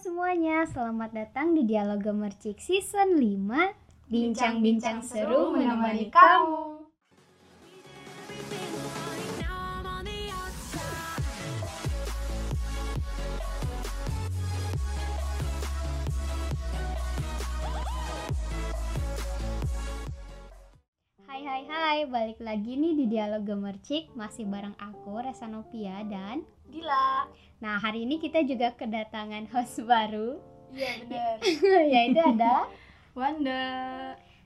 semuanya, selamat datang di Dialog Gemercik Season 5 Bincang-bincang seru menemani kamu Hai hai hai, balik lagi nih di Dialog Gemercik Masih bareng aku, Resa Novia dan Dila. Nah hari ini kita juga kedatangan host baru Iya benar. Yaitu ada Wanda.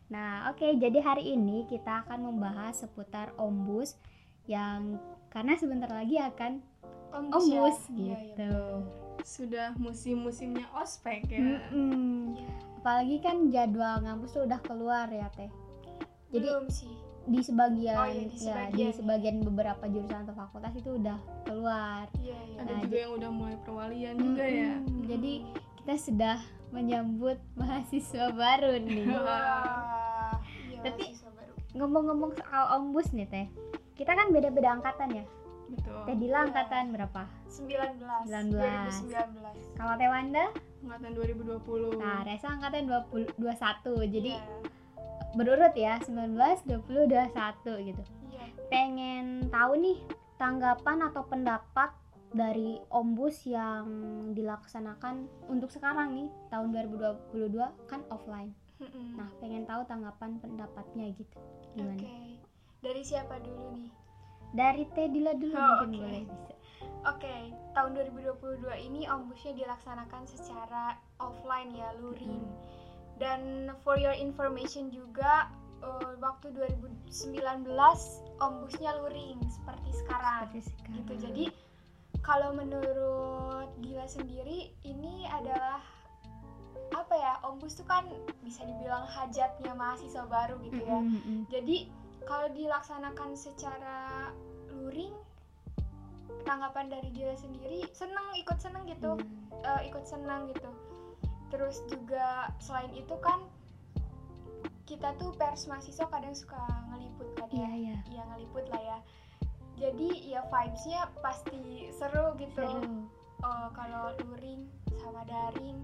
Nah, oke, jadi hari ini kita akan membahas seputar ombus yang karena sebentar lagi akan ombus Iya, iya, gitu. Sudah musim-musimnya ospek ya. Mm-mm. Apalagi kan jadwal ngampus tuh udah keluar ya, Teh. Jadi Belum sih. di sebagian, Oh, iya, di ya sebagian di ya. sebagian beberapa jurusan atau fakultas itu udah keluar. Iya iya. Ada Nah, juga j- yang udah mulai perwalian juga ya. Mm-mm. Jadi kita sudah menyambut mahasiswa baru nih. Wah. Iya, Tapi- mahasiswa baru. Ngomong-ngomong soal ombus nih, Teh. Kita kan beda-beda angkatan ya. Betul. Teh Dila Iya. angkatan berapa? 19. 19. 2019. Kalau Teh Wanda? Angkatan 2020. Nah, Resa angkatan 20, 21. Jadi Iya. Berurut ya, 19, 20, 21 gitu. Iya. Pengen tahu nih tanggapan atau pendapat dari Ombus yang dilaksanakan untuk sekarang nih tahun 2022 kan offline. Nah, pengen tahu tanggapan pendapatnya gitu. Oke. Gimana? Dari siapa dulu nih? Dari Teh Dila dulu Oh, mungkin oke. boleh bisa. Oke, tahun 2022 ini ombusnya dilaksanakan secara offline ya, luring. Dan for your information juga eh, waktu 2019 ombusnya luring seperti sekarang. Seperti sekarang. Gitu. Jadi kalau menurut Dila sendiri ini adalah apa ya? Ombus tuh kan bisa dibilang hajatnya mahasiswa baru gitu ya. Mm-mm, mm-mm. Jadi kalau dilaksanakan secara luring tanggapan dari dia sendiri seneng ikut seneng gitu Hmm. eh, ikut senang gitu terus juga selain itu kan kita tuh pers mahasiswa kadang suka ngeliput kan Iya, ya iya. Ngeliput lah ya. Jadi ya vibesnya pasti seru gitu. Seru. Eh, kalau luring sama daring.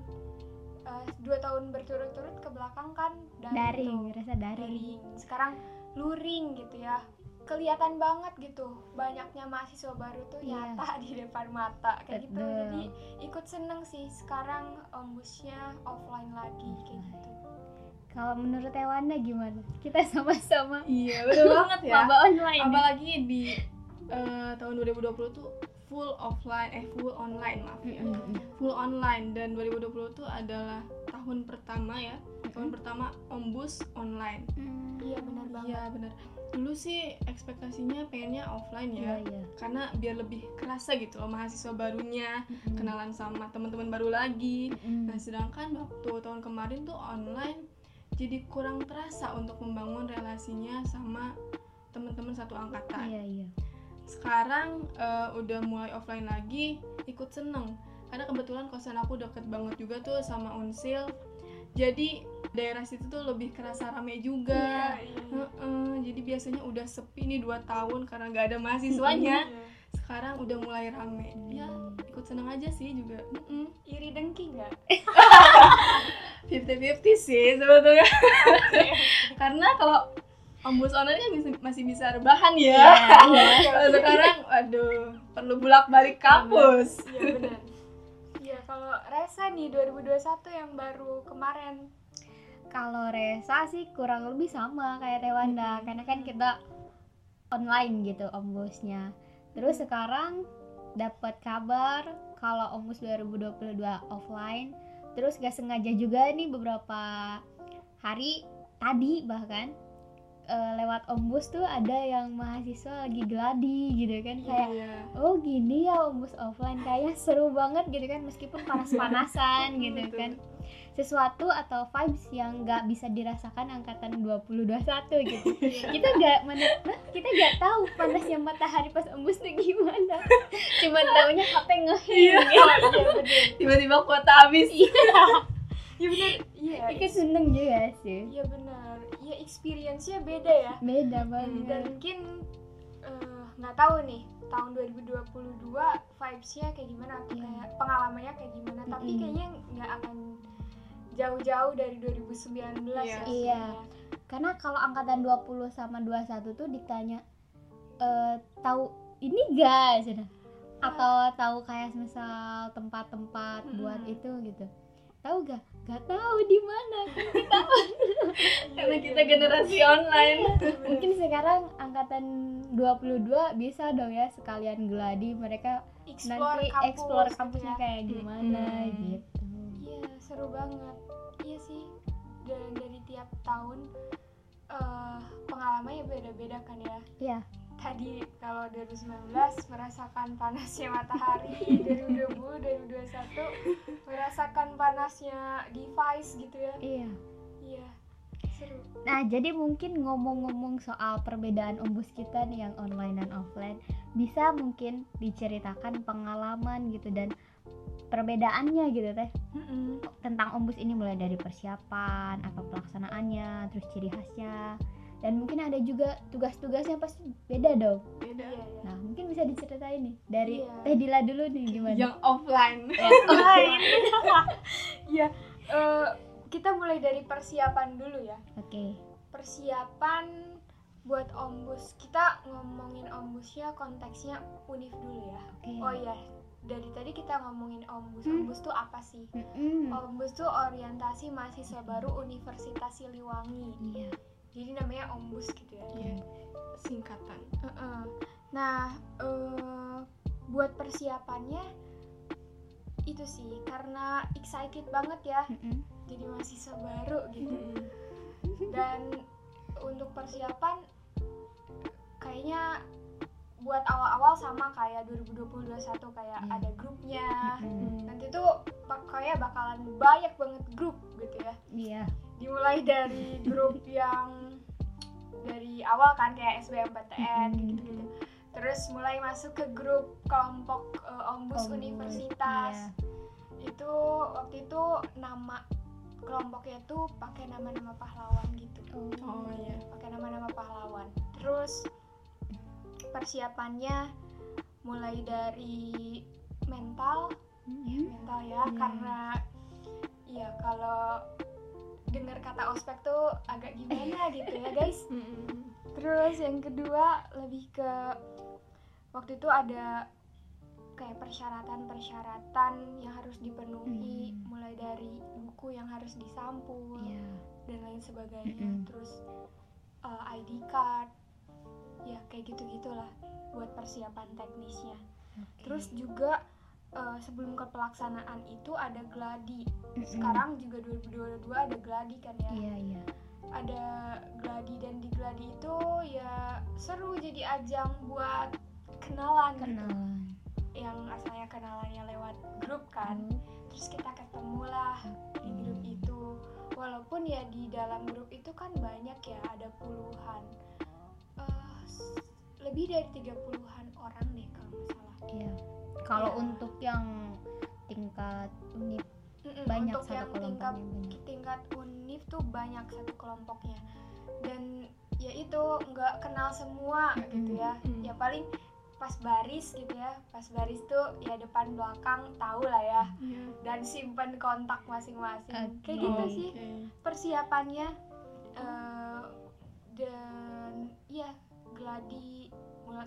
Eh, dua tahun berturut-turut ke belakang kan Daring, tuh. rasa daring. daring. Sekarang luring gitu ya kelihatan banget gitu. Banyaknya mahasiswa baru tuh Iya. nyata di depan mata kayak gitu. Betul. jadi ikut seneng sih. Sekarang ombusnya offline lagi kayak gitu. Kalau menurut Ewanda gimana? Kita sama-sama. Iya betul banget maba online. nih. apalagi di eh, tahun 2020 tuh full offline eh full online maaf ya. Mm-mm. full online. Dan 2020 tuh adalah tahun pertama ya. Tahun pertama ombus online. Hmm, iya benar banget. iya benar dulu sih ekspektasinya pengennya offline ya iya. karena biar lebih kerasa gitu loh mahasiswa barunya Mm-mm. kenalan sama teman-teman baru lagi Mm-mm. nah sedangkan waktu tahun kemarin tuh online jadi kurang terasa untuk membangun relasinya sama teman-teman satu angkatan Iya, iya. sekarang eh, udah mulai offline lagi ikut seneng karena kebetulan kosan aku deket banget juga tuh sama unsil jadi daerah situ tuh lebih kerasa rame juga. Heeh, jadi biasanya udah sepi nih dua tahun karena nggak ada mahasiswanya. Sekarang udah mulai rame. Ya ikut seneng aja sih juga. Mm-mm. iri dengki nggak? 50-50 sih sebetulnya. Karena kalau ombus online kan masih bisa rebahan ya. Iya, kalau sekarang aduh perlu bolak balik kampus. Iya benar. iya kalau Resa nih 2021 yang baru kemarin Kalau Resa sih kurang lebih sama kayak Tewanda karena kan kita online gitu ombusnya. Terus sekarang dapat kabar kalau ombus 2022 offline. Terus gak sengaja juga nih beberapa hari tadi bahkan eh, lewat ombus tuh ada yang mahasiswa lagi geladi gitu kan kayak Iya. oh gini ya ombus offline kayaknya seru banget gitu kan meskipun panas-panasan gitu kan. Sesuatu atau vibes yang nggak bisa dirasakan angkatan 2021 gitu. Kita nggak kita nggak tahu panasnya matahari pas ombus tuh gimana. Cuman taunya HP ngeheng Iya. gitu. iya tiba-tiba kuota habis. Iya. Benar iya itu seneng juga sih. Iya benar iya experience-nya beda ya beda banget dan mungkin eh, nggak tahu nih tahun 2022 vibes-nya kayak gimana atau Iya. kayak pengalamannya kayak gimana tapi Mm-mm. kayaknya nggak akan jauh-jauh dari 2019 ya Iya. Iya. Karena kalau angkatan 20 sama 21 tuh ditanya eh tahu ini gak Cina? Atau tahu kayak misal tempat-tempat buat Mm-mm. itu gitu. Tahu gak? Gak tahu di mana. karena kita generasi online Mungkin sekarang angkatan 22 bisa dong ya sekalian geladi mereka explore nanti kampus, explore kampusnya ya. kayak gimana Mm-mm. gitu. Iya, seru banget. Iya sih. Dan dari tiap tahun eh pengalamannya beda-beda kan ya. Iya. Tadi kalau 2019 merasakan panasnya matahari, 2020, 2021 merasakan panasnya device gitu ya. Iya. Iya. Seru. Nah, jadi mungkin ngomong-ngomong soal perbedaan ombus kita nih yang online dan offline, bisa mungkin diceritakan pengalaman gitu dan perbedaannya gitu teh tentang ombus ini mulai dari persiapan, apa pelaksanaannya, terus ciri khasnya, dan mungkin ada juga tugas-tugasnya pasti beda dong. beda Iya, iya. Nah, mungkin bisa diceritain nih dari Iya. Teh Dila dulu nih gimana? yang offline Ya. Iya, eh, kita mulai dari persiapan dulu ya. Oke. Persiapan buat ombus. Kita ngomongin ombusnya konteksnya univ dulu ya. Oke. Oh iya, dari tadi kita ngomongin ombus. Hmm. Ombus tuh apa sih? Mm-mm. Ombus tuh orientasi mahasiswa baru Universitas Siliwangi. Iya. Jadi namanya ombus gitu ya. Iya. singkatan Heeh. Nah, eh, buat persiapannya itu sih karena excited banget ya Mm-mm. jadi mahasiswa baru gitu. Mm-mm. Dan untuk persiapan kayaknya buat awal-awal sama kayak 2020-2021 kayak Iya. ada grupnya. Mm-mm. Nanti tuh kayak bakalan banyak banget grup gitu ya. Iya. Dimulai dari grup yang dari awal kan kayak SBMPTN gitu-gitu. Terus mulai masuk ke grup kelompok eh, ombus Ombus, universitas. iya. Itu waktu itu nama kelompoknya tuh pakai nama-nama pahlawan gitu. oh iya Pakai nama-nama pahlawan. Terus persiapannya mulai dari mental Mm-mm. mental ya Iya. karena ya kalau dengar kata ospek tuh agak gimana gitu ya guys terus yang kedua lebih ke waktu itu ada kayak persyaratan-persyaratan yang harus dipenuhi Hmm. mulai dari buku yang harus disampul Iya. dan lain sebagainya Mm-mm. terus uh, ID card ya kayak gitu gitulah buat persiapan teknisnya Oke. terus juga uh, sebelum ke pelaksanaan itu ada gladi Mm-mm. sekarang juga 2022 ada gladi kan ya Iya, iya. ada gladi dan di gladi itu ya seru jadi ajang buat kenalan gitu. Kenalan. yang asalnya kenalannya lewat grup kan Oh, terus kita ketemu lah di grup itu walaupun ya di dalam grup itu kan banyak ya ada puluhan Eh, lebih dari 30-an orang deh kalau nggak salah Iya. Kalau Iya. untuk yang tingkat univ Mm-mm, banyak untuk satu yang tingkat banyak. tingkat univ tuh banyak satu kelompoknya dan ya itu nggak kenal semua gitu ya Mm-mm. ya paling pas baris gitu ya pas baris tuh ya depan belakang tahu lah ya Iya. dan simpen kontak masing-masing Oke. kayak gitu Oh, sih persiapannya eh, dan iya gladi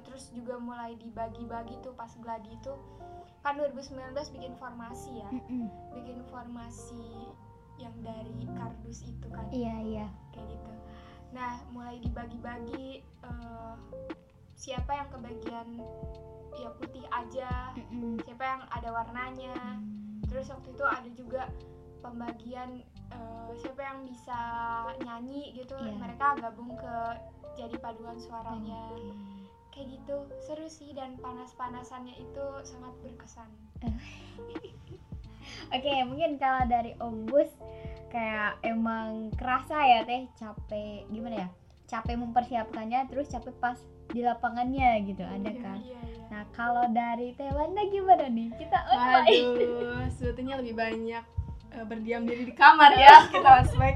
terus juga mulai dibagi-bagi tuh pas gladi itu. Kan 2019 bikin formasi ya. Bikin formasi yang dari kardus itu kan. Iya, iya. kayak gitu. Nah mulai dibagi-bagi eh, siapa yang kebagian ya putih aja siapa yang ada warnanya. Terus waktu itu ada juga pembagian eh, siapa yang bisa nyanyi gitu. Iya. mereka gabung ke jadi paduan suaranya. Oke. Kayak gitu seru sih dan panas-panasannya itu sangat berkesan Oke, mungkin kalau dari Ombus kayak emang kerasa ya teh capek gimana ya? Capek mempersiapkannya terus capek pas di lapangannya gitu ada Iya. kan. iya iya Nah, kalau dari Teh Wanda gimana nih? Kita online. Waduh, sebetulnya lebih banyak eh, berdiam diri di kamar ya kita ospek.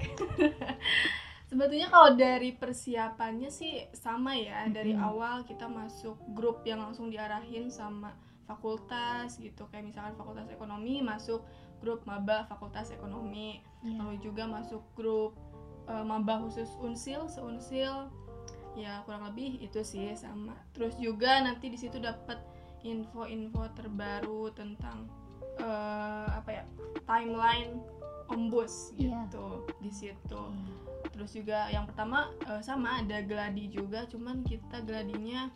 Sebetulnya kalau dari persiapannya sih sama ya. Dari Mm-mm. awal kita masuk grup yang langsung diarahin sama fakultas gitu. Kayak misalkan fakultas ekonomi masuk grup maba fakultas ekonomi Iya. lalu juga masuk grup eh, maba khusus unsil seunsil ya kurang lebih itu sih sama terus juga nanti di situ dapat info-info terbaru tentang eh, apa ya timeline ombus Iya. gitu di situ terus juga yang pertama eh, sama ada gladi juga cuman kita gladinya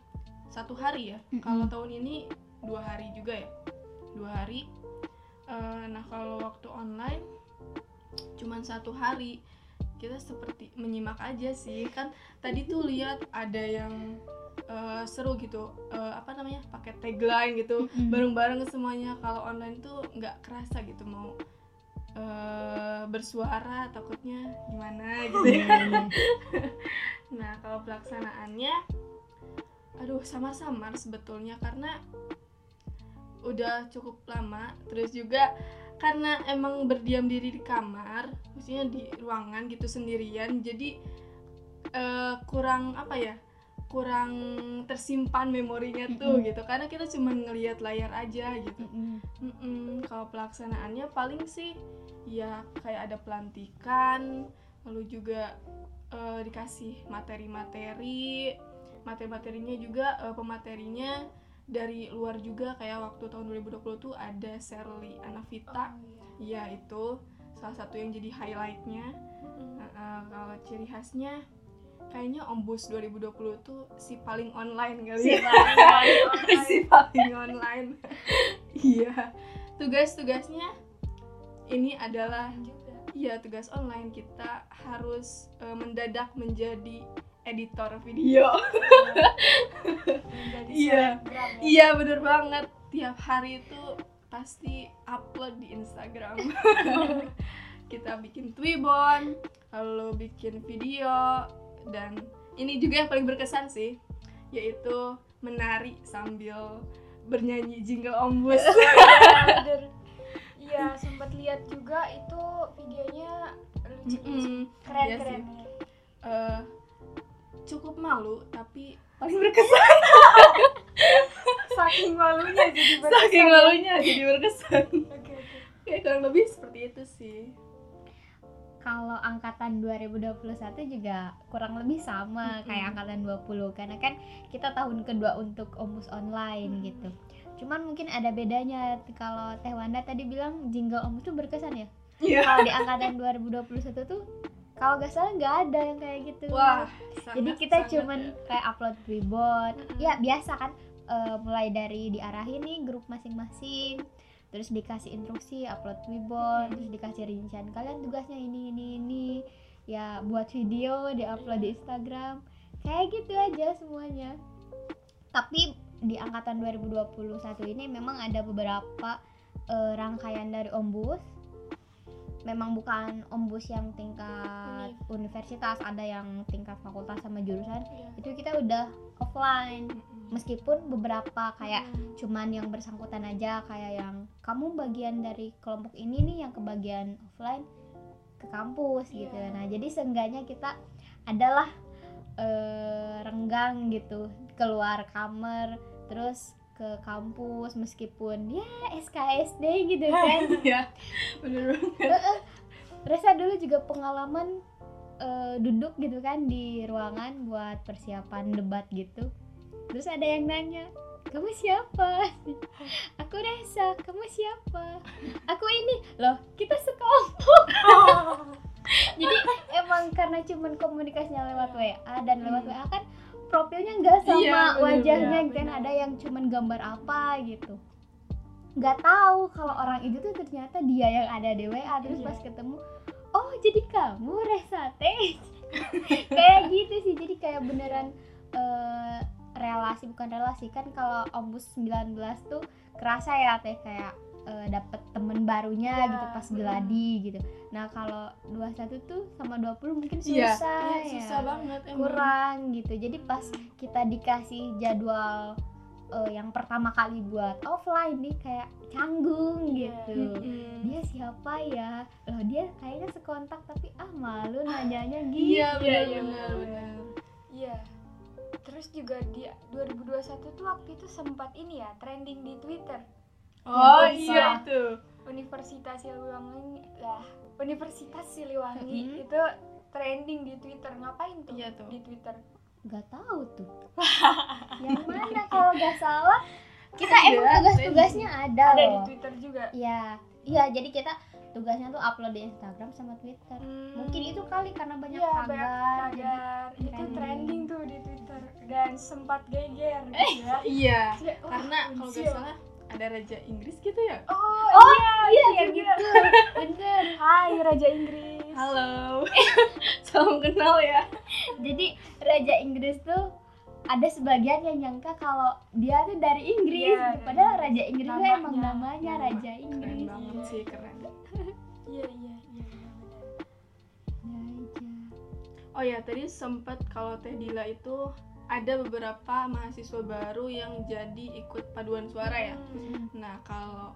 satu hari ya. Mm-mm. kalau tahun ini dua hari juga ya? Dua hari. Eh, nah kalau waktu online cuman satu hari. Kita seperti menyimak aja sih. Kan tadi tuh lihat ada yang eh, seru gitu. Eh, apa namanya? Pakai tagline gitu. Mm-mm. bareng-bareng semuanya. Kalau online tuh nggak kerasa gitu mau eh, bersuara takutnya gimana gitu ya iya. nah kalau pelaksanaannya aduh samar-samar sebetulnya karena udah cukup lama terus juga karena emang berdiam diri di kamar maksudnya di ruangan gitu sendirian jadi eh, kurang apa ya kurang tersimpan memorinya tuh Mm-mm. gitu karena kita cuma ngelihat layar aja gitu Mm-mm. Mm-mm, kalau pelaksanaannya paling sih ya kayak ada pelantikan, lalu juga eh, dikasih materi-materi, materi-materinya juga eh, pematerinya dari luar juga kayak waktu tahun 2020 tuh ada Sherly Anavita, Oh, iya. ya itu salah satu yang jadi highlightnya. Nah, eh, kalau ciri khasnya kayaknya Ombus 2020 tuh si paling online kali Si ya. paling online. si paling online. Iya. Tugas-tugasnya ini adalah iya tugas online. Kita harus eh, mendadak menjadi editor video. Iya. ya. iya bener banget. Tiap hari itu pasti upload di Instagram. Kita bikin Twibbon lalu bikin video dan ini juga yang paling berkesan sih yaitu menari sambil bernyanyi jingle ombus Bener. Iya, sempat lihat juga itu videonya lucu Mm-mm. keren Iya keren. Eh, cukup malu tapi paling berkesan Saking malunya jadi berkesan. saking malunya jadi berkesan Oke, oke. kayak kurang lebih seperti itu sih Kalau angkatan 2021 juga kurang lebih sama kayak angkatan 20 karena kan kita tahun kedua untuk Omus online Mm. gitu. Cuman mungkin ada bedanya kalau Teh Wanda tadi bilang jingle Omus tuh berkesan ya. iya Kalau di angkatan 2021 tuh kalau nggak salah nggak ada yang kayak gitu. wah Jadi sangat- kita sangat cuman ya. kayak upload tribon. Mm-mm. Ya biasa kan eh, mulai dari diarahin nih grup masing-masing. Terus dikasih instruksi upload Mm-mm. terus dikasih rincian kalian tugasnya ini ini ini. Ya buat video diupload di Instagram. Kayak gitu aja semuanya. Tapi di angkatan 2021 ini memang ada beberapa eh, rangkaian dari Ombus. Memang bukan Ombus yang tingkat universitas, ada yang tingkat fakultas sama jurusan Iya. itu kita udah offline meskipun beberapa kayak Hmm. cuman yang bersangkutan aja kayak yang kamu bagian dari kelompok ini nih yang kebagian offline ke kampus gitu Iya. nah jadi seenggaknya kita adalah eh, renggang gitu keluar kamar terus ke kampus meskipun ya SKSD gitu kan iya bener banget Resa dulu juga pengalaman eh, duduk gitu kan di ruangan buat persiapan debat gitu. Terus ada yang nanya, kamu siapa? Aku Resa, kamu siapa? Aku ini, loh kita sekelompok. Jadi emang karena cuman komunikasinya lewat WA dan lewat Hmm. WA kan profilnya nggak sama Iya, bener, wajahnya bener, gitu kan. Bener. ada yang cuman gambar apa gitu. Nggak tahu kalau orang itu tuh ternyata dia yang ada di WA terus Iya. pas ketemu oh jadi kamu Resate kayak gitu sih. Jadi kayak beneran eh, relasi bukan relasi kan kalau ombus 19 tuh kerasa ya teh kayak eh, dapet temen barunya Iya, gitu pas geladi gitu nah kalau 21 tuh sama 20 mungkin Iya, susah iya, ya susah banget emang kurang gitu jadi pas kita dikasih jadwal eh, yang pertama kali buat offline nih kayak canggung Iya. gitu Mm-mm. dia siapa ya loh dia kayaknya sekontak tapi ah malu nanyanya gitu iya benar iya, benar benar. benar Iya. Terus juga di 2021 tuh waktu itu sempat ini ya trending di Twitter. Oh iya itu Universitas Siliwangi lah Universitas Siliwangi Mhm. itu trending di Twitter ngapain tuh Iya tuh. di Twitter Gak tahu tuh. yang mana kalau gak salah kita Ada, emang tugas-tugasnya ada, ada di loh. Twitter juga Iya, iya. Jadi kita tugasnya tuh upload di Instagram sama Twitter. Hmm, Mungkin itu kali karena banyak iya, tagar. banyak jadi- tagar itu trending. trending tuh di Twitter dan sempat geger gitu ya Iya. Wah, Karena kalau nggak salah ada raja Inggris gitu ya. oh, Oh, iya, iya iya, gitu. Bener. Hai Raja Inggris Halo. Salam kenal ya. Jadi Raja Inggris tuh ada sebagian yang nyangka kalau dia tuh dari Inggris, Iya, gitu. padahal Raja Inggris tuh Namanya. emang namanya Nama. Raja Keren Inggris. banget Iya. sih, keren. iya iya iya. Raja. Oh ya, tadi sempet kalau Teh Dila itu ada beberapa mahasiswa baru yang jadi ikut paduan suara ya. Hmm. Nah, kalau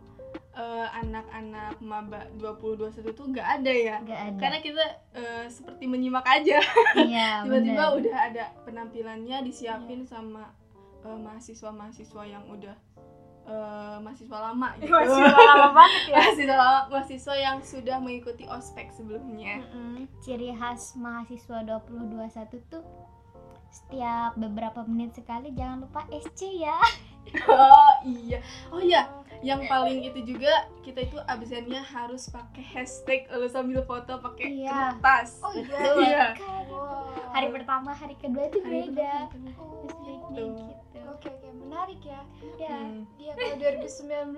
eh, anak-anak maba 2021 tuh nggak ada ya. Gak ada. Karena kita eh, seperti menyimak aja. iya, Tiba-tiba bener. udah ada penampilannya disiapin sama eh, mahasiswa-mahasiswa yang udah eh, mahasiswa lama gitu. masih lama banget ya mahasiswa lama, mahasiswa yang sudah mengikuti ospek sebelumnya. Mm-mm. Ciri khas mahasiswa 2021 tuh setiap beberapa menit sekali jangan lupa SC ya. Oh iya, oh iya, yang paling itu juga kita itu absennya harus pakai hashtag lalu sambil foto pakai Iya. kertas. oh iya. Iya. Kan. Wow. Hari pertama, hari kedua itu Hari beda. pertama, Oh. Tuh. gitu. oke oke menarik ya Ya. Hmm. dia kalau 2019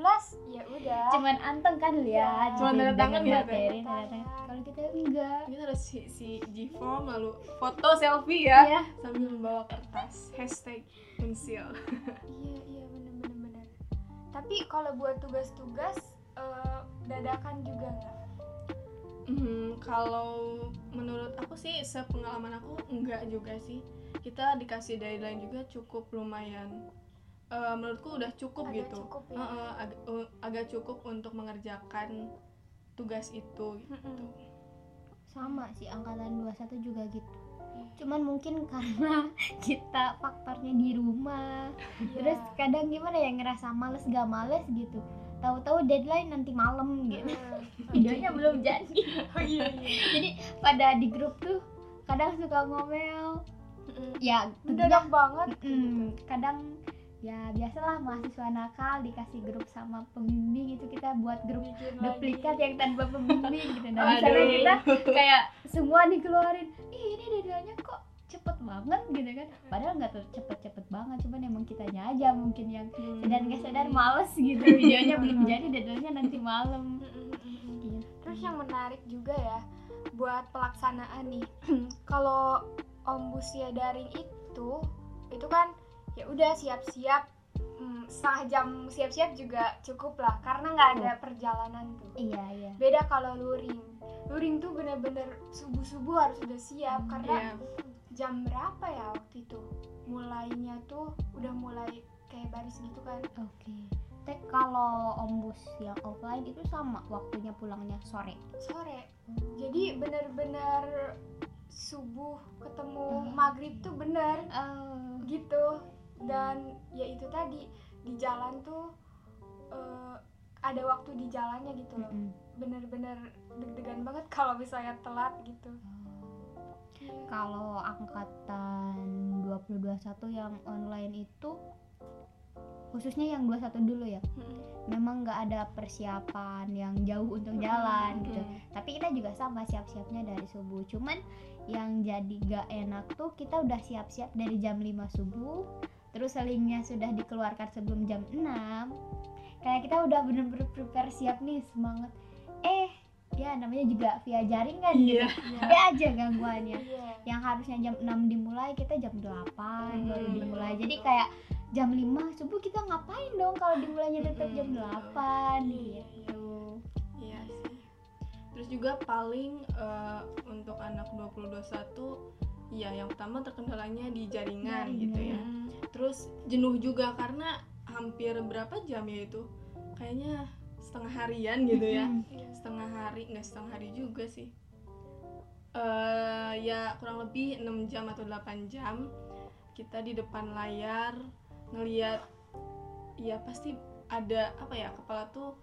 ya udah Cuman anteng kan lihat. Iya. Cuman tanda tangan ya, ya. Kalau kita enggak. Kita harus si, si G-form lalu foto selfie ya Iya. sambil membawa kertas hashtag unsil. iya iya bener bener tapi kalau buat tugas-tugas eh, dadakan juga nggak Hmm, kalau menurut aku sih sepengalaman aku enggak juga sih. Kita dikasih deadline juga cukup lumayan. Eh, menurutku udah cukup Agak gitu. cukup ya. Heeh, ag- eh, agak cukup untuk mengerjakan tugas itu. gitu. Mm-mm. Sama sih angkatan 21 juga gitu. Cuman mungkin karena kita faktornya di rumah. Iya. Terus kadang gimana ya ngerasa males gak males gitu. Tahu-tahu deadline nanti malam gitu. Videonya belum jadi. oh iya iya Jadi pada di grup tuh kadang suka ngomel. Mm-mm. Ya mendadak banget Mm, kadang ya biasalah mahasiswa nakal dikasih grup sama pembimbing itu kita buat grup Bikin duplikat lagi. yang tanpa pembimbing gitu nah Aduh. kita kayak semua dikeluarin ih ini deadline-nya kok cepet banget gitu kan padahal nggak tuh cepet-cepet banget cuman emang kitanya aja mungkin yang Hmm. sadar nggak sadar males gitu videonya belum jadi deadline-nya nanti malam Mm-mm, mm-mm. gitu. Terus yang menarik juga ya buat pelaksanaan nih. Kalau ombusia daring itu itu kan ya udah siap-siap hmm, setengah jam siap-siap juga cukup lah karena nggak ada perjalanan tuh. iya iya Beda kalau luring. Luring tuh bener-bener subuh-subuh harus udah siap Hmm, karena Iya. jam berapa ya waktu itu? Mulainya tuh udah mulai kayak baris gitu kan. oke Tek kalau ombus yang offline itu sama waktunya pulangnya sore Sore. Jadi bener-bener subuh ketemu maghrib tuh bener Oh, gitu dan ya itu tadi di jalan tuh eh, ada waktu di jalannya gitu loh bener-bener deg-degan banget kalau misalnya telat gitu Kalau angkatan 2021 yang online itu khususnya yang 21 dulu ya. Mm-mm. Memang nggak ada persiapan yang jauh untuk jalan gitu. Hmm. Tapi kita juga sama siap-siapnya dari subuh. Cuman yang jadi gak enak tuh kita udah siap-siap dari jam 5 subuh. Terus linknya sudah dikeluarkan sebelum jam 6 Kayak kita udah bener-bener prepare siap nih semangat. Eh ya namanya juga via jaringan Iya. gitu. Ada aja gangguannya. Iya. Yang harusnya jam 6 dimulai kita jam 8 Hmm, baru dimulai. Betul, jadi kayak jam 5 subuh kita ngapain dong kalau dimulainya tetap jam Hmm, 8 Iya, gitu. Iya sih. Terus juga paling eh, untuk anak 2021 ya yang pertama terkendalanya di jaringan, Jaringan. gitu ya. Mm. Terus jenuh juga karena hampir berapa jam ya itu? Kayaknya setengah harian gitu ya. Mm-mm. Iya. Setengah hari, nggak setengah hari juga sih. eh ya kurang lebih 6 jam atau 8 jam kita di depan layar ngeliat ya pasti ada apa ya kepala tuh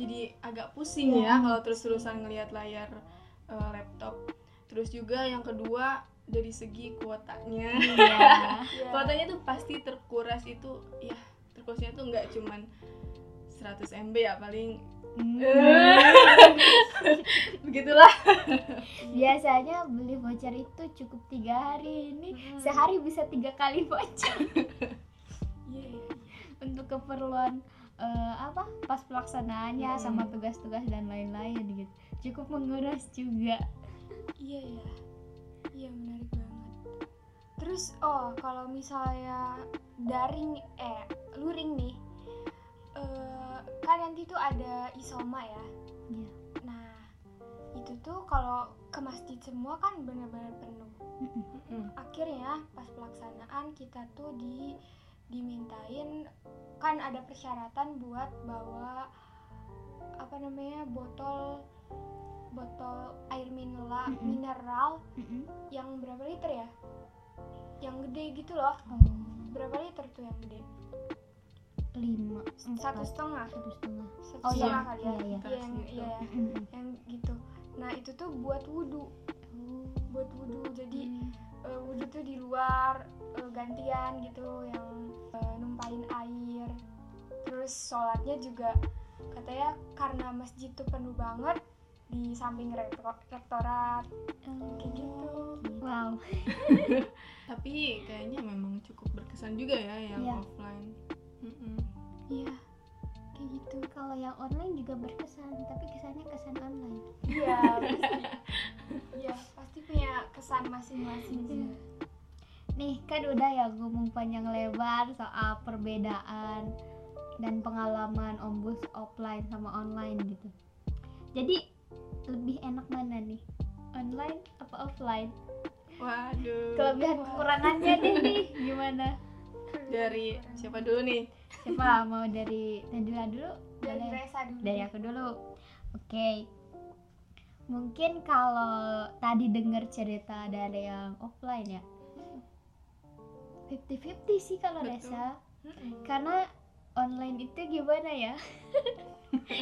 jadi agak pusing Iya. ya kalau terus-terusan ngelihat layar eh, laptop terus juga yang kedua dari segi kuotanya Iya. Iya. kuotanya tuh pasti terkuras itu ya terkurasnya tuh nggak cuman 100 MB ya paling Hmm. begitulah Biasanya beli voucher itu cukup tiga hari ini Mm-mm. sehari bisa tiga kali voucher Iya, iya. untuk keperluan eh, apa pas pelaksanaannya Hmm. sama tugas-tugas dan lain-lain gitu cukup menguras juga Iya ya, iya menarik banget. Terus oh kalau misalnya daring eh luring nih, eh, kan nanti tuh ada isoma ya. Iya. Nah itu tuh kalau ke masjid semua kan benar-benar penuh. Mm. Akhirnya pas pelaksanaan kita tuh di dimintain kan ada persyaratan buat bawa apa namanya botol botol air mineral Mm-mm. mineral Mm-mm. yang berapa liter ya? Yang gede gitu loh. Oh, Berapa liter tuh yang gede? lima Satu setengah. satu setengah Satu Oh, iya. setengah kali ya. Iya, iya. Iya, yang, Gitu. iya, Mm-mm. yang gitu. Nah itu tuh buat wudhu, buat wudhu. Jadi Hmm. eh, wudhu tuh di luar eh, gantian gitu yang eh, numpain air. Terus sholatnya juga katanya karena masjid tuh penuh banget di samping rektor- rektorat kayak gitu. wow tapi kayaknya memang cukup berkesan juga ya yang Iya. offline. Iya, kayak gitu. kalau yang online juga berkesan tapi kesannya kesan online Iya, pasti. Iya, pasti punya kesan masing-masing sih. Iya. nih kan udah ya ngomong panjang lebar soal perbedaan dan pengalaman ombus offline sama online gitu jadi lebih enak mana nih? Online apa offline? Waduh. Kelebihan kekurangannya deh nih. Gimana? Dari siapa dulu nih? Siapa? Mau dari Nadila dulu? Dari. Resa dulu. dari aku dulu. Oke. Mungkin kalau tadi dengar cerita dari yang offline ya? 50-50 sih kalau. Resa Mm-mm. karena online itu gimana ya?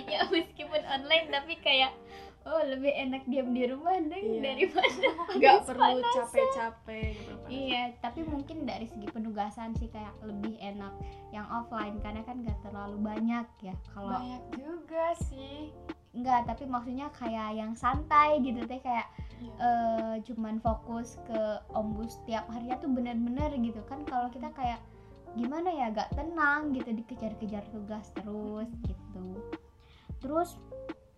Ya meskipun online tapi kayak oh lebih enak diam di rumah deng Iya. daripada nggak perlu capek-capek gitu Iya, tapi mungkin dari segi penugasan sih kayak lebih enak yang offline karena kan gak terlalu banyak ya. Kalau Banyak juga sih. enggak, tapi maksudnya kayak yang santai gitu teh kayak Iya. eh, cuman fokus ke ombus tiap harinya tuh bener-bener gitu kan kalau kita kayak gimana ya gak tenang gitu dikejar-kejar tugas terus gitu. Terus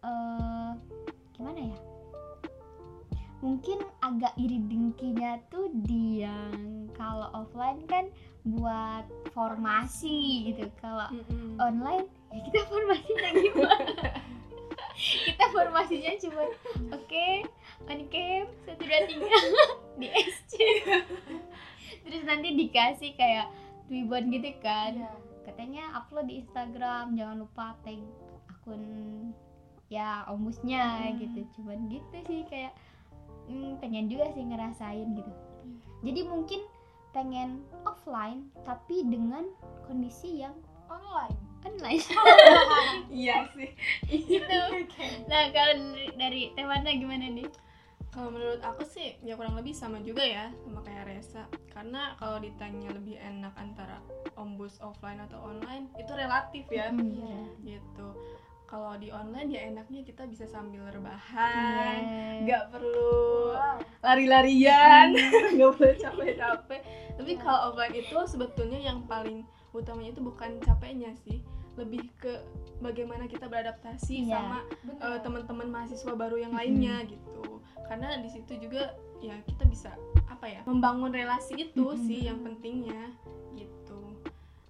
eh gimana ya? Mungkin agak iri dengkinya tuh di yang kalau offline kan buat formasi gitu. Kalau Mm-mm. online ya kita formasinya gimana kita formasinya cuma oke on cam satu dua tiga di SC terus nanti dikasih kayak ribbon gitu kan Iya. katanya upload di Instagram jangan lupa tag akun ya ombusnya Hmm. gitu cuman gitu sih kayak hmm, pengen juga sih ngerasain gitu jadi mungkin pengen offline tapi dengan kondisi yang Online. online iya sih gitu nah kalau dari, Tewanda gimana nih Kalau menurut aku sih ya kurang lebih sama juga ya sama kayak Resa. Karena kalau ditanya lebih enak antara ombus offline atau online itu relatif ya. Hmm, Iya. Gitu. Kalau di online ya enaknya kita bisa sambil rebahan, Iya. nggak perlu Wow. lari-larian, nggak perlu capek-capek. Tapi Iya. kalau offline itu sebetulnya yang paling utamanya itu bukan capeknya sih, lebih ke bagaimana kita beradaptasi Iya. sama eh, teman-teman mahasiswa baru yang lainnya gitu karena di situ juga ya kita bisa apa ya membangun relasi itu Mm-mm. sih yang pentingnya gitu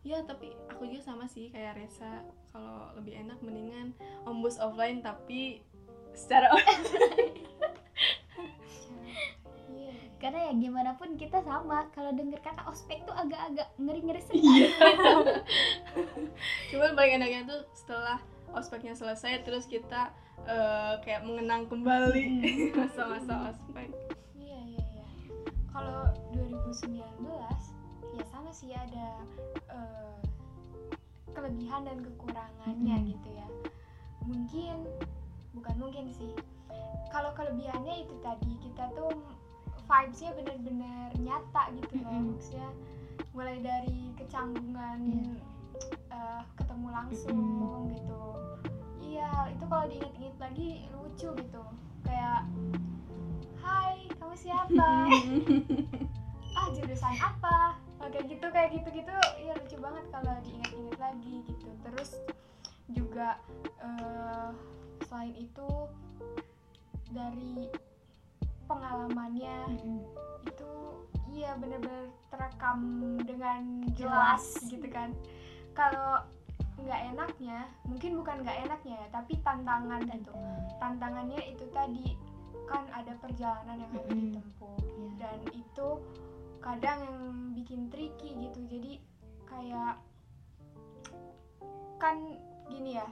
ya tapi aku juga sama sih kayak Resa kalau lebih enak mendingan ombus offline tapi secara Iya. karena ya gimana pun kita sama kalau denger kata ospek tuh agak-agak ngeri-ngeri Iya. sedikit cuman paling enaknya tuh setelah ospeknya selesai terus kita eh, kayak mengenang kembali masa-masa ospek Iya, iya, iya. Kalau 2019 ya sama sih ada eh, kelebihan dan kekurangannya Mm-mm. gitu ya. mungkin bukan mungkin sih kalau kelebihannya itu tadi kita tuh vibesnya bener-bener nyata gitu loh Mm-mm. maksudnya mulai dari kecanggungan Iya. eh, ketemu langsung gitu iya itu kalau diinget-inget lagi lucu gitu kayak hai kamu siapa ah jurusan apa kayak gitu kayak gitu gitu ya lucu banget kalau diingat-ingat lagi gitu. Terus juga eh, selain itu dari pengalamannya Mm-mm. itu iya bener-bener terekam dengan jelas, Jelas. gitu kan. Kalau nggak enaknya mungkin bukan nggak enaknya ya tapi tantangan gitu. Tantangannya itu tadi kan ada perjalanan yang harus ditempuh. Iya. dan itu kadang yang bikin tricky gitu jadi kayak kan gini ya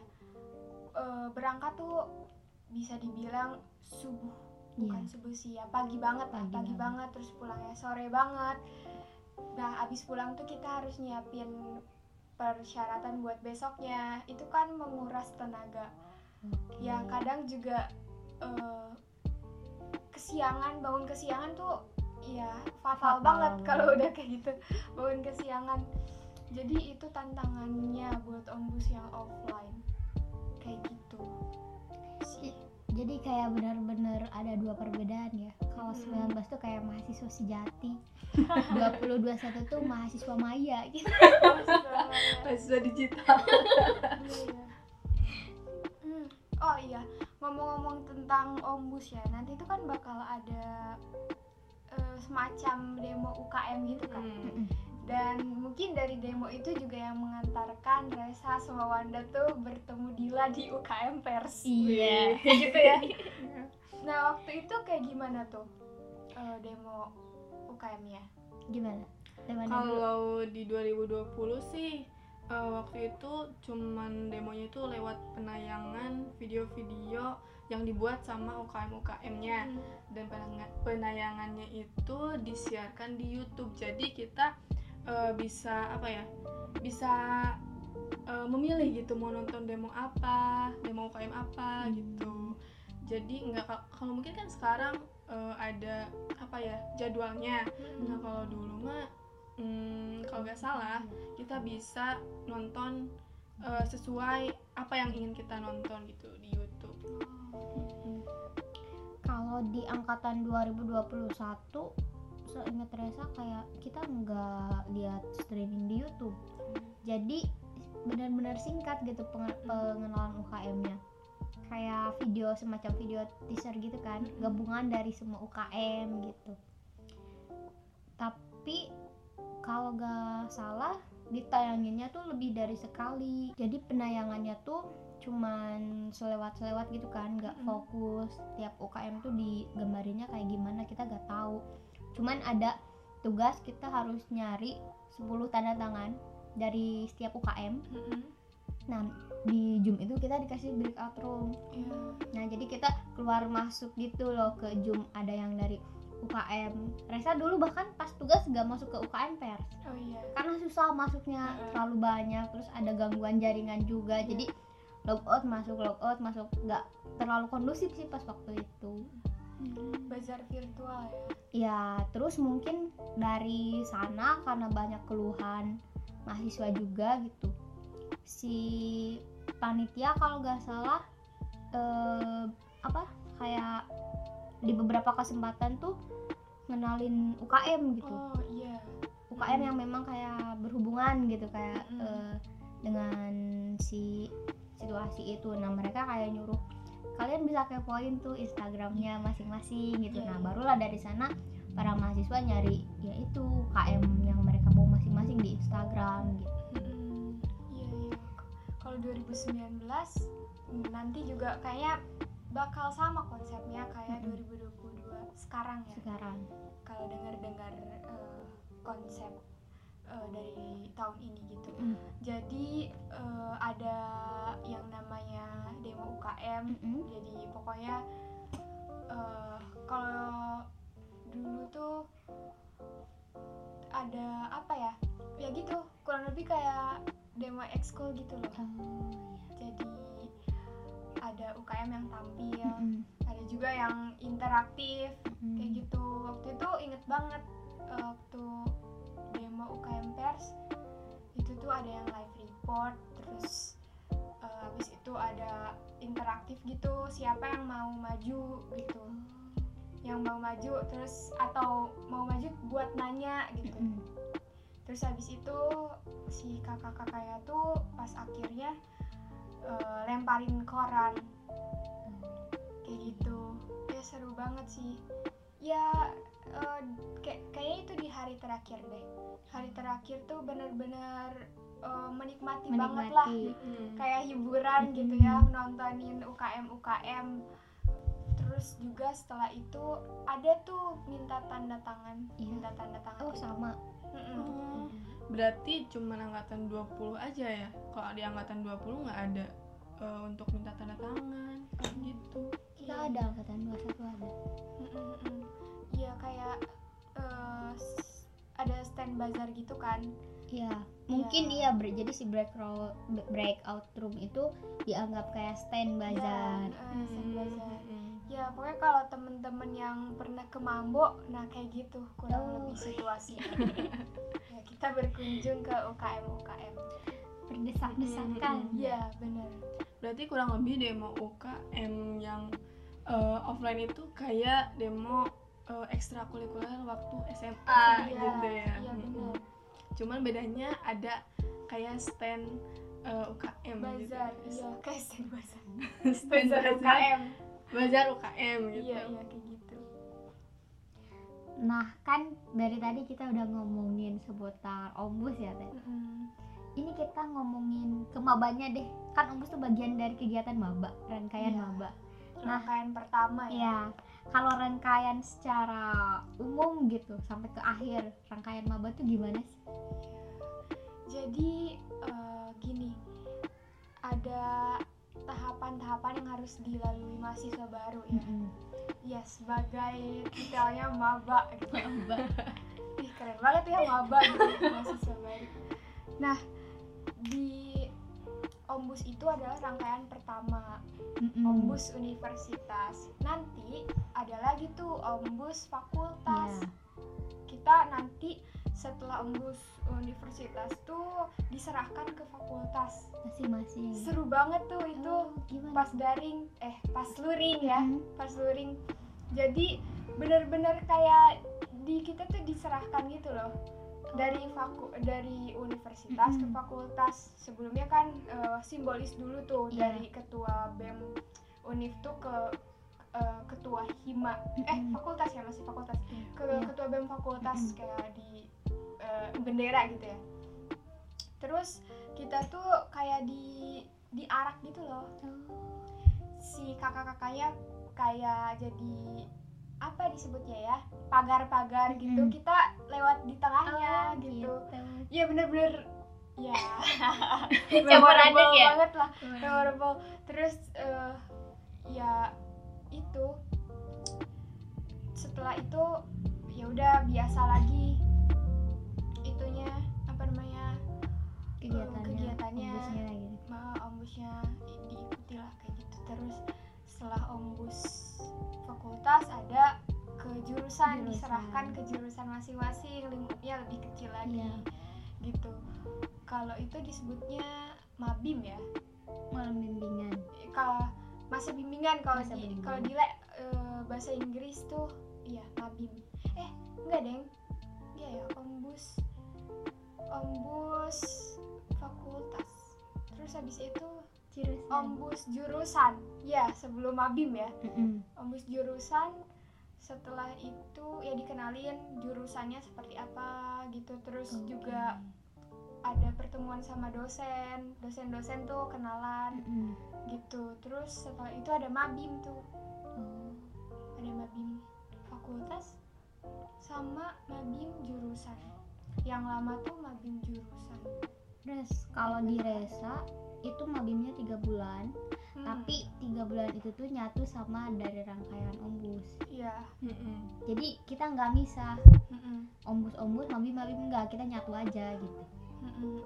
eh, berangkat tuh bisa dibilang subuh bukan Iya. subuh sih ya pagi banget lah Pagi pagi banget banget. terus pulangnya sore banget nah abis pulang tuh kita harus nyiapin persyaratan buat besoknya itu kan menguras tenaga Oke. ya kadang juga eh, kesiangan bangun kesiangan tuh ya fatal, Fatal banget kalau udah kayak gitu bangun kesiangan jadi itu tantangannya buat ombus yang offline kayak gitu sih Jadi kayak benar-benar ada dua perbedaan ya. Kalau Mm. 19 tuh kayak mahasiswa sejati. 20 21 tuh mahasiswa maya gitu. Mahasiswa digital. Iya. Hmm, Oh iya, ngomong-ngomong tentang ombus ya, nanti itu kan bakal ada eh, semacam demo UKM gitu kan. Hmm. Dan mungkin dari demo itu juga yang mengantarkan Resa sama Wanda tuh bertemu Dila di UKM Pers. Iya. Kayak gitu ya. Nah, waktu itu kayak gimana tuh eh, demo UKM-nya? Gimana? Kalau di 2020 sih eh, waktu itu cuman demonya itu lewat penayangan video-video yang dibuat sama UKM-UKM-nya dan penang- penayangannya itu disiarkan di YouTube. Jadi kita eh, bisa apa ya? Bisa eh, memilih gitu mau nonton demo apa, demo UKM apa Hmm. gitu. Jadi nggak kal- kalau mungkin kan sekarang eh, ada apa ya jadwalnya. Nah kalau dulu mah hmm, kalau nggak salah kita bisa nonton eh, sesuai apa yang ingin kita nonton gitu di YouTube. Kalau di angkatan 2021 seingat Resa kayak kita nggak lihat streaming di YouTube. Jadi benar-benar singkat gitu penge- pengenalan UKM-nya. Kayak video semacam video teaser gitu kan, gabungan dari semua UKM gitu. Tapi kalau nggak salah ditayanginnya tuh lebih dari sekali. Jadi penayangannya tuh cuman selewat-selewat gitu kan nggak Mm-mm. fokus. Tiap UKM tuh digambarinnya kayak gimana kita nggak tahu. Cuman ada tugas kita harus nyari 10 tanda tangan dari setiap UKM Mm-mm. nah di Zoom itu kita dikasih breakout room. Iya. nah jadi kita keluar masuk gitu loh ke Zoom. Ada yang dari UKM Resa dulu bahkan pas tugas nggak masuk ke UKM pers. Oh iya. karena susah masuknya terlalu banyak terus ada gangguan jaringan juga. Jadi logout masuk logout masuk nggak terlalu kondusif sih pas waktu itu Bazar virtual ya. ya terus mungkin dari sana karena banyak keluhan mahasiswa juga gitu si panitia kalau nggak salah eh, apa kayak di beberapa kesempatan tuh ngenalin UKM gitu Oh iya. UKM yang memang kayak berhubungan gitu kayak Mm-mm. eh, dengan si situasi itu nah mereka kayak nyuruh kalian bisa kepoin tuh Instagramnya masing-masing gitu nah iya. barulah dari sana para mahasiswa nyari ya itu UKM yang mereka mau masing-masing di Instagram gitu Mm-mm. Iya iya. Kalau 2019 mm, nanti juga kayaknya bakal sama konsepnya kayak Mm-mm. 2022 sekarang ya. sekarang Kalau dengar-dengar eh, konsep eh, dari tahun ini gitu. Mm. Jadi eh, ada UKM. Mm-mm. Jadi pokoknya eh, kalau dulu tuh ada apa ya? Ya gitu, kurang lebih kayak demo ekskul gitu loh. Oh, iya. Jadi ada UKM yang tampil Mm-mm. ada juga yang interaktif Mm. kayak gitu waktu itu inget banget eh, waktu demo UKM pers itu tuh ada yang live report terus habis itu ada interaktif gitu siapa yang mau maju gitu. Yang mau maju terus atau mau maju buat nanya gitu. Mm-mm. terus habis itu si kakak-kakaknya tuh pas akhirnya eh, lemparin koran. Kayak gitu. Ya seru banget sih ya eh, kayak kayaknya itu di hari terakhir deh hari terakhir tuh bener-bener eh, menikmati, banget lah Menikmati. kayak hiburan gitu Mm-mm. ya nontonin UKM UKM terus juga setelah itu ada tuh minta tanda tangan Iya. minta tanda tangan Oh gitu. sama. Oh, berarti cuma angkatan 20 aja ya kalau di angkatan 20 nggak ada eh, untuk minta tanda tangan kayak gitu Kita Iya. ada angkatan 21 ada. Iya kayak eh, s- ada stand bazar gitu kan. Iya, mungkin iya jadi si breakout breakout room itu dianggap kayak stand bazar. Ya, eh, stand Hmm, bazar. hmm. Ya pokoknya kalau temen-temen yang pernah ke Mambo, nah kayak gitu kurang Oh. lebih situasinya. ya, kita berkunjung ke UKM UKM. Berdesak-desakan. Iya bener. berarti kurang lebih demo UKM yang eh, offline itu kayak demo eh, ekstrakurikuler waktu SMA Ah, Iya, gitu ya Iya bener. cuman bedanya ada kayak stand eh, UKM gitu Bazar, ya. iya kayak stand bazar. stand Bazar bazar UKM. bazar UKM gitu Iya iya kayak gitu. Nah, kan dari tadi kita udah ngomongin seputar ombus ya, Teh. Mm-mm. Ini kita ngomongin ke mabanya deh. Kan ombus tuh bagian dari kegiatan maba, rangkaian Iya. maba. Nah. Rangkaian pertama ya. Iya. Kalau rangkaian secara umum gitu sampai ke akhir rangkaian maba tuh gimana sih? Jadi eh, gini, ada tahapan-tahapan yang harus dilalui mahasiswa baru ya. Mm-mm. Ya sebagai titelnya maba gitu. Maba. Ih keren banget ya maba gitu mahasiswa baru. Nah di Ombus itu adalah rangkaian pertama Mm-mm. Ombus universitas. Nanti ada lagi tuh Ombus fakultas. Iya. Kita nanti setelah Ombus universitas tuh diserahkan ke fakultas. Masing-masing. Seru banget tuh itu Oh, gimana? pas daring eh pas luring ya, Mm. pas luring. Jadi bener-bener kayak di kita tuh diserahkan gitu loh dari faku dari universitas ke Mm-mm. fakultas sebelumnya kan eh, simbolis dulu tuh Iya. dari ketua bem univ tuh ke eh, ketua hima eh Mm-mm. fakultas ya masih fakultas ke Iya. ketua bem fakultas Mm-mm. kayak di eh, bendera gitu ya terus kita tuh kayak di diarak gitu loh Oh, si kakak-kakaknya kayak jadi apa disebutnya ya pagar-pagar gitu Mm. kita lewat di tengahnya oh, gitu gitu. ya bener-bener ya Campur aduk ya? banget lah memorable terus eh, ya itu setelah itu ya udah biasa lagi itunya apa namanya Kegiatannya. kegiatannya. ombusnya gitu. ma ombusnya di- diikuti lah kayak gitu terus setelah ombus fakultas ada ke jurusan, Jurusan. diserahkan ke jurusan masing-masing lingkupnya lebih kecil lagi Iya. gitu kalau itu disebutnya mabim ya Malam bimbingan. kalau masa bimbingan kalau Masa di bimbingan. kalau di le- eh, bahasa Inggris tuh iya mabim eh enggak deng iya ya ombus ombus fakultas terus habis itu Jurusan. ombus jurusan. Ya sebelum mabim ya. Ombus jurusan. Setelah itu ya dikenalin jurusannya seperti apa gitu. Terus Oke. juga ada pertemuan sama dosen. Dosen-dosen tuh kenalan Mm-mm. gitu. Terus setelah itu ada mabim tuh. Oh. ada mabim fakultas sama mabim jurusan. Yang lama tuh mabim jurusan. Terus kalau di Resa itu mabimnya tiga bulan, Hmm, tapi tiga bulan itu tuh nyatu sama dari rangkaian ombus. iya Mm-mm. Jadi kita nggak misah Mm-mm. ombus-ombus, mabim-mabim nggak, kita nyatu aja gitu. Mm-mm.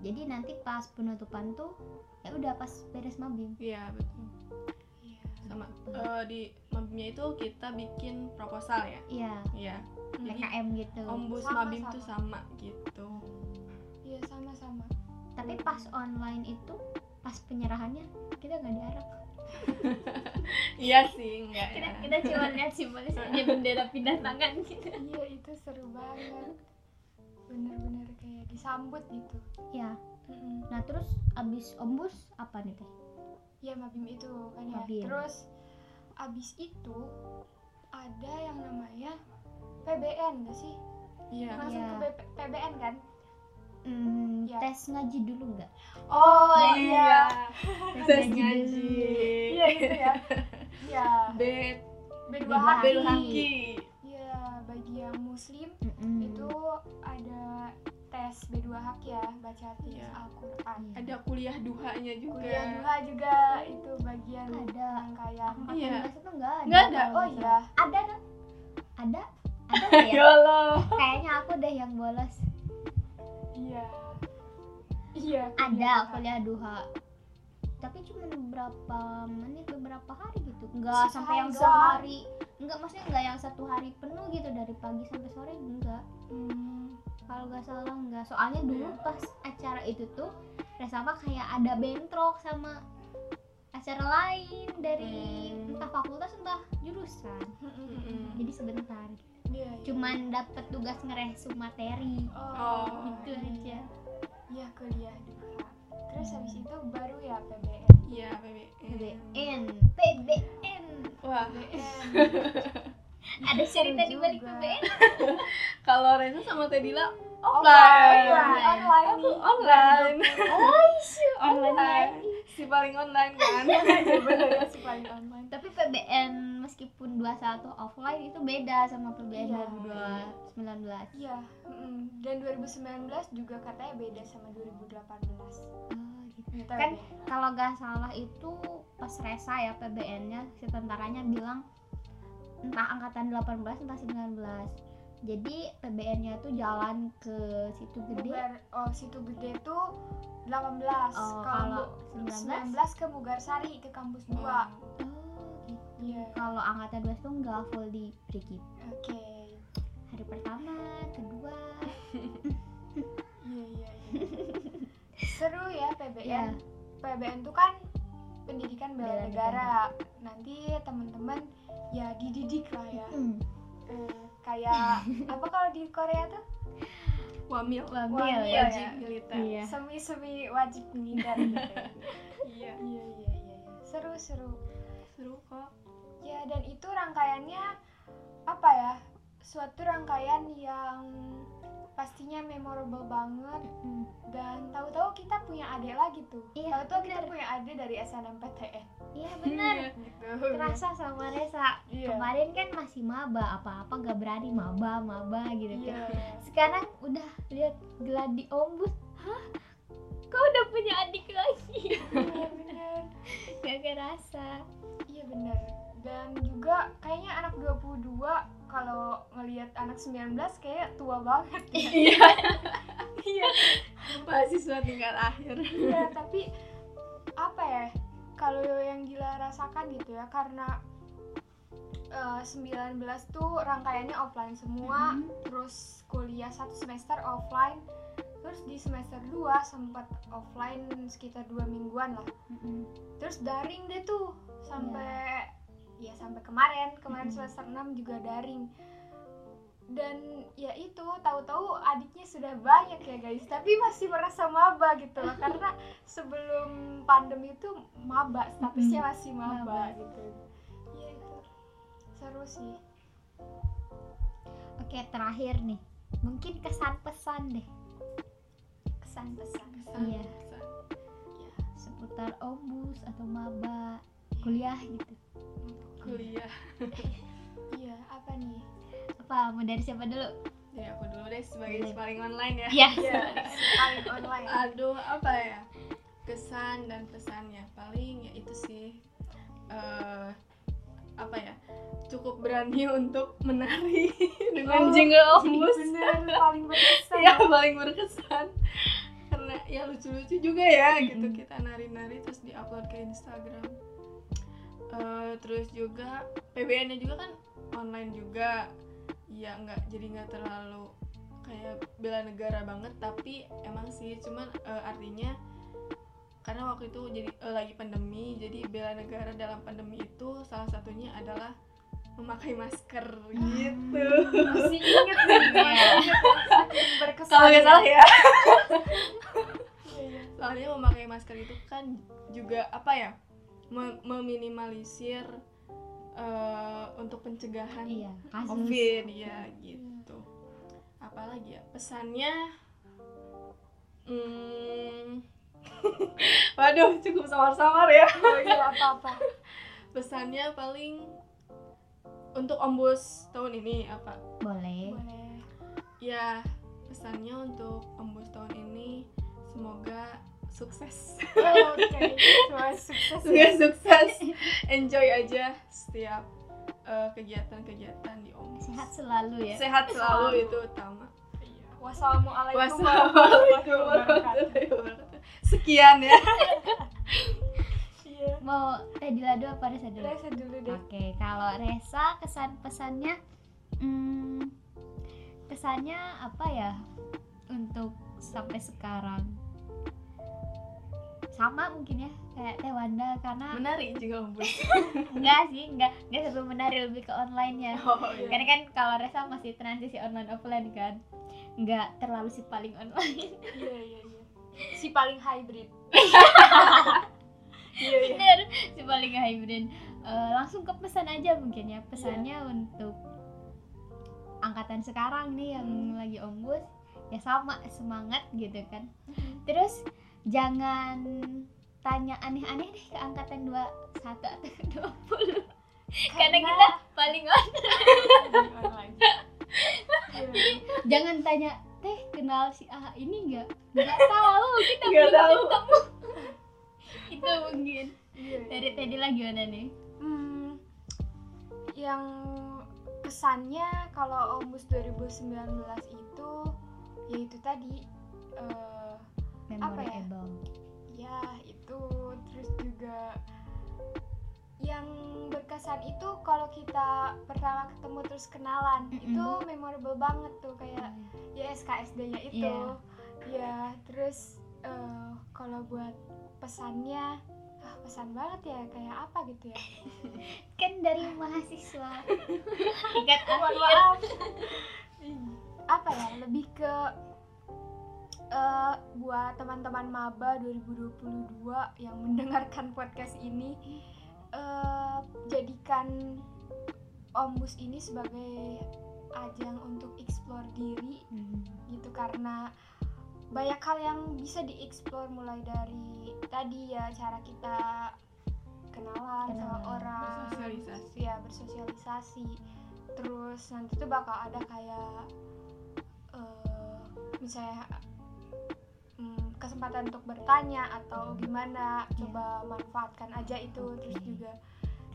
Jadi nanti pas penutupan tuh ya udah pas beres mabim iya betul Iya. sama eh, di mabimnya itu kita bikin proposal ya iya iya PKM gitu ombus Sama, mabim sama. tuh sama gitu Iya sama-sama. Tapi pas online itu pas penyerahannya kita nggak diarak iya sih enggak kita, ya kita cuma lihat simbolisnya bendera pindah tangan gitu Iya itu seru banget. Bener-bener kayak disambut gitu. ya nah terus abis ombus apa nih teh Iya mabim itu kan ya. Mabim. Terus abis itu ada yang namanya PBN gak sih? iya Langsung Iya. ke BP- PBN kan? Hmm, Ya. tes ngaji dulu nggak Oh iya tes ngaji ngaji Iya gitu ya. Iya. B B2 B2 haki. Iya bagi yang muslim Mm-mm. itu ada tes B2 hak ya baca hadis Iya. Al-Qur'an. Iya. ada kuliah duhanya juga Kuliah duha juga itu bagian Ada. rangkaian. Angkatan Iya. itu nggak ada Nggak ada. Oh iya. ada dong ada ada ya ya Allah kayaknya aku deh yang bolos Iya. Iya. ada kuliah kuliah duha tapi cuma beberapa menit beberapa hari gitu nggak sampai yang doang. sehari nggak maksudnya nggak yang satu hari penuh gitu dari pagi sampai sore enggak Hmm. kalau nggak salah nggak soalnya dulu Iya. pas acara itu tuh Resama kayak ada bentrok sama acara lain dari Hmm. entah fakultas entah jurusan Mm-mm. jadi sebentar Iya, iya. cuman dapat tugas ngeresum materi oh, gitu aja Iya kuliah duha. Terus habis itu baru ya PBN. iya PBN PBN PBN wah PBN. ada cerita di balik. PBN kalau Reza sama Tedila Offline. offline Online. aku online oh online lagi. si paling online kan Iya ya sih paling online. tapi PBN meskipun 21 offline itu beda sama PBN Iya. 2019 Iya. mm. Dan 2019 juga katanya beda sama 2018. oh, gitu. Kan deh. kalau nggak salah itu pas resa ya PBN-nya si tentaranya bilang entah angkatan 18 entah 19 jadi PBN-nya tuh jalan ke situ gede Mugar, oh situ gede tuh 18. Oh, kalau 19? 19 ke Mugarsari ke kampus 2. Oh. Iya. kalau angkatan 12 tuh nggak full di Brigit Oke. hari pertama kedua Iya iya iya. Seru ya PBN. ya PBN tuh kan pendidikan bela negara. Nanti teman-teman ya dididik lah ya. Hmm, Eh, kayak apa kalau di Korea tuh wamil wamil Wamil ya wajib militer iya semi-semi wajib militer gitu. ya. iya Iya iya iya. iya. Seru seru. Seru kok Ya dan itu rangkaiannya apa ya? Suatu rangkaian yang pastinya memorable banget dan tahu-tahu kita punya adik lagi tuh. Iya, tahu-tahu kita bener. punya adik dari SNMPTN iya benar gitu. terasa sama Resa Iya. kemarin kan masih maba apa-apa gak berani maba maba gitu Iya. kan sekarang udah lihat geladi ombus hah kau udah punya adik lagi Iya bener. gak kerasa Iya bener. Dan juga kayaknya anak 22 kalau ngelihat anak 19 kayak tua banget ya. iya iya mahasiswa tingkat akhir Iya, tapi apa ya? Kalau yang Gila rasakan gitu ya karena eh, 19 tuh rangkaiannya offline semua, Mhm. terus kuliah satu semester offline, terus di semester 2 sempat offline sekitar dua mingguan lah. Mm-mm. Terus daring deh tuh sampai ya sampai kemarin, kemarin Mhm. semester 6 juga daring. Dan ya itu tahu-tahu adiknya sudah banyak ya guys, tapi masih merasa maba gitu loh karena sebelum pandemi itu maba, statusnya Mhm. masih maba, Maba. gitu. Iya itu. Seru sih. oke terakhir nih mungkin kesan pesan deh kesan pesan iya. Ya, seputar ombus atau maba kuliah gitu. Kuliah. Iya, apa nih? apa mau dari siapa dulu? Ya aku dulu deh sebagai Boleh. paling online ya. Ya Iya, paling online. aduh apa ya? Kesan dan pesannya. Paling ya itu sih eh apa ya cukup berani untuk menari dengan Oh, jingle Bener, paling berkesan. ya paling berkesan karena ya lucu-lucu juga ya gitu Mm-mm. kita nari-nari terus diupload ke Instagram Eh, terus juga PBN-nya juga kan online juga ya nggak jadi nggak terlalu kayak bela negara banget tapi emang sih cuman eh, artinya karena waktu itu jadi eh, lagi pandemi jadi bela negara dalam pandemi itu salah satunya adalah memakai masker gitu. Masih inget nih kalau nggak salah ya. Soalnya memakai masker itu kan juga apa ya mem- meminimalisir eh, untuk pencegahan iya kasus. Covid ya gitu. Apalagi ya pesannya hmm, waduh cukup samar-samar ya. Oh iya apa-apa. Pesannya paling untuk ombus tahun ini apa? Boleh. Boleh. Ya pesannya untuk ombus tahun ini semoga sukses. Oh, oke. Semoga sukses Semoga ya sukses. Enjoy aja setiap eh, kegiatan-kegiatan di ombus sehat selalu ya. Sehat selalu itu utama. Iya. Wassalamualaikum warahmatullahi wabarakatuh. Sekian ya. Iya. Mau teh dilado apa resa dulu? Resa dulu deh. Oke, kalau Resa kesan pesannya, hmm, kesannya apa ya? Untuk sampai sekarang? Sama mungkin ya kayak Teh Wanda karena menarik juga enggak sih, enggak enggak sebelum menari lebih ke online-nya. oh iya. Karena kan kalau Resa masih transisi online offline kan, enggak terlalu si paling online. iya iya iya. Si paling hybrid. Iya iya. Bener, si paling hybrid. Eh, langsung ke pesan aja mungkin ya pesannya untuk angkatan sekarang nih yang lagi ombus ya sama semangat gitu kan. Terus jangan tanya aneh-aneh deh ke angkatan 21 atau 20 karena kita paling on Iya, iya. jangan tanya teh kenal si A ini enggak nggak tahu kita Nggak tahu. ketemu itu mungkin Iya, iya. dari tadi lagi mana nih Hmm, yang kesannya kalau Ombus 2019 itu yaitu tadi eh, Apa ya? memorable ya itu. Terus juga yang berkesan itu kalau kita pertama ketemu terus kenalan Mm-mm. itu memorable banget tuh kayak ya SKSD-nya itu. Iya. ya terus eh, kalau buat pesannya ah, pesan banget ya kayak apa gitu ya? Kan dari mahasiswa. Akhir maaf. Apa ya lebih ke eh, buat teman-teman maba 2022 yang mendengarkan podcast ini eh, jadikan ombus ini sebagai ajang untuk explore diri Hmm. gitu karena banyak hal yang bisa dieksplor mulai dari tadi ya cara kita kenalan sama Kenalan, orang bersosialisasi. ya bersosialisasi terus nanti tuh bakal ada kayak eh, misalnya mm, kesempatan untuk bertanya atau gimana coba manfaatkan aja itu terus juga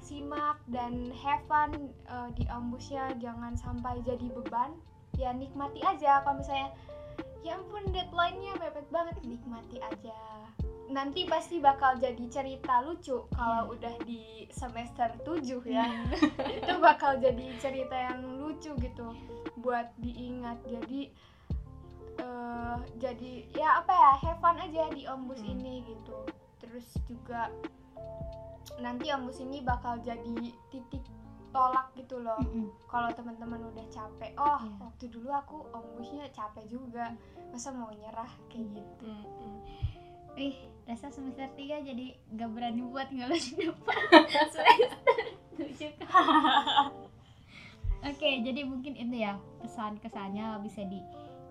simak dan have fun eh, di ambusnya jangan sampai jadi beban. Ya nikmati aja. Kalau misalnya ya ampun deadline-nya mepet banget nikmati aja. Nanti pasti bakal jadi cerita lucu kalau udah di semester 7 ya. Itu bakal jadi cerita yang lucu gitu. Buat diingat. Jadi eh jadi ya apa ya have fun aja di ombus Hmm. ini gitu terus juga nanti ombus ini bakal jadi titik tolak gitu loh Mm-mm. kalau teman-teman udah capek oh Iya. waktu dulu aku ombusnya capek juga masa mau nyerah kayak gitu Mm-mm. Ih, rasa semester 3 jadi gak berani buat ngeluh di depan semester. Oke, jadi mungkin itu ya pesan kesannya bisa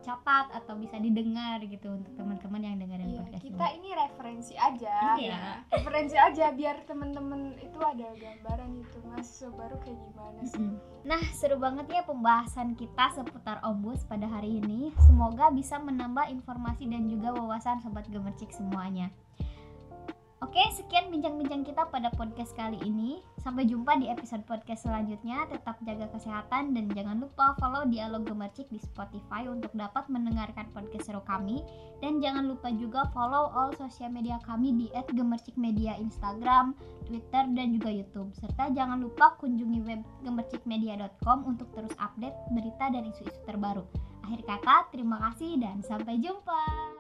dicatat atau bisa didengar gitu untuk teman-teman yang dengerin Iya, podcast kita ini. ini referensi aja Iya. referensi aja biar teman-teman itu ada gambaran gitu mahasiswa baru kayak gimana sih Mm-mm. Nah, seru banget ya pembahasan kita seputar Ombus pada hari ini. Semoga bisa menambah informasi dan juga wawasan sobat gemercik semuanya. Oke, sekian bincang-bincang kita pada podcast kali ini. Sampai jumpa di episode podcast selanjutnya. Tetap jaga kesehatan dan jangan lupa follow Dialog Gemercik di Spotify untuk dapat mendengarkan podcast seru kami. Dan jangan lupa juga follow all sosial media kami di @gemercikmedia Instagram, Twitter, dan juga YouTube. Serta jangan lupa kunjungi web gemercikmedia.com untuk terus update berita dan isu-isu terbaru. Akhir kata, terima kasih dan sampai jumpa.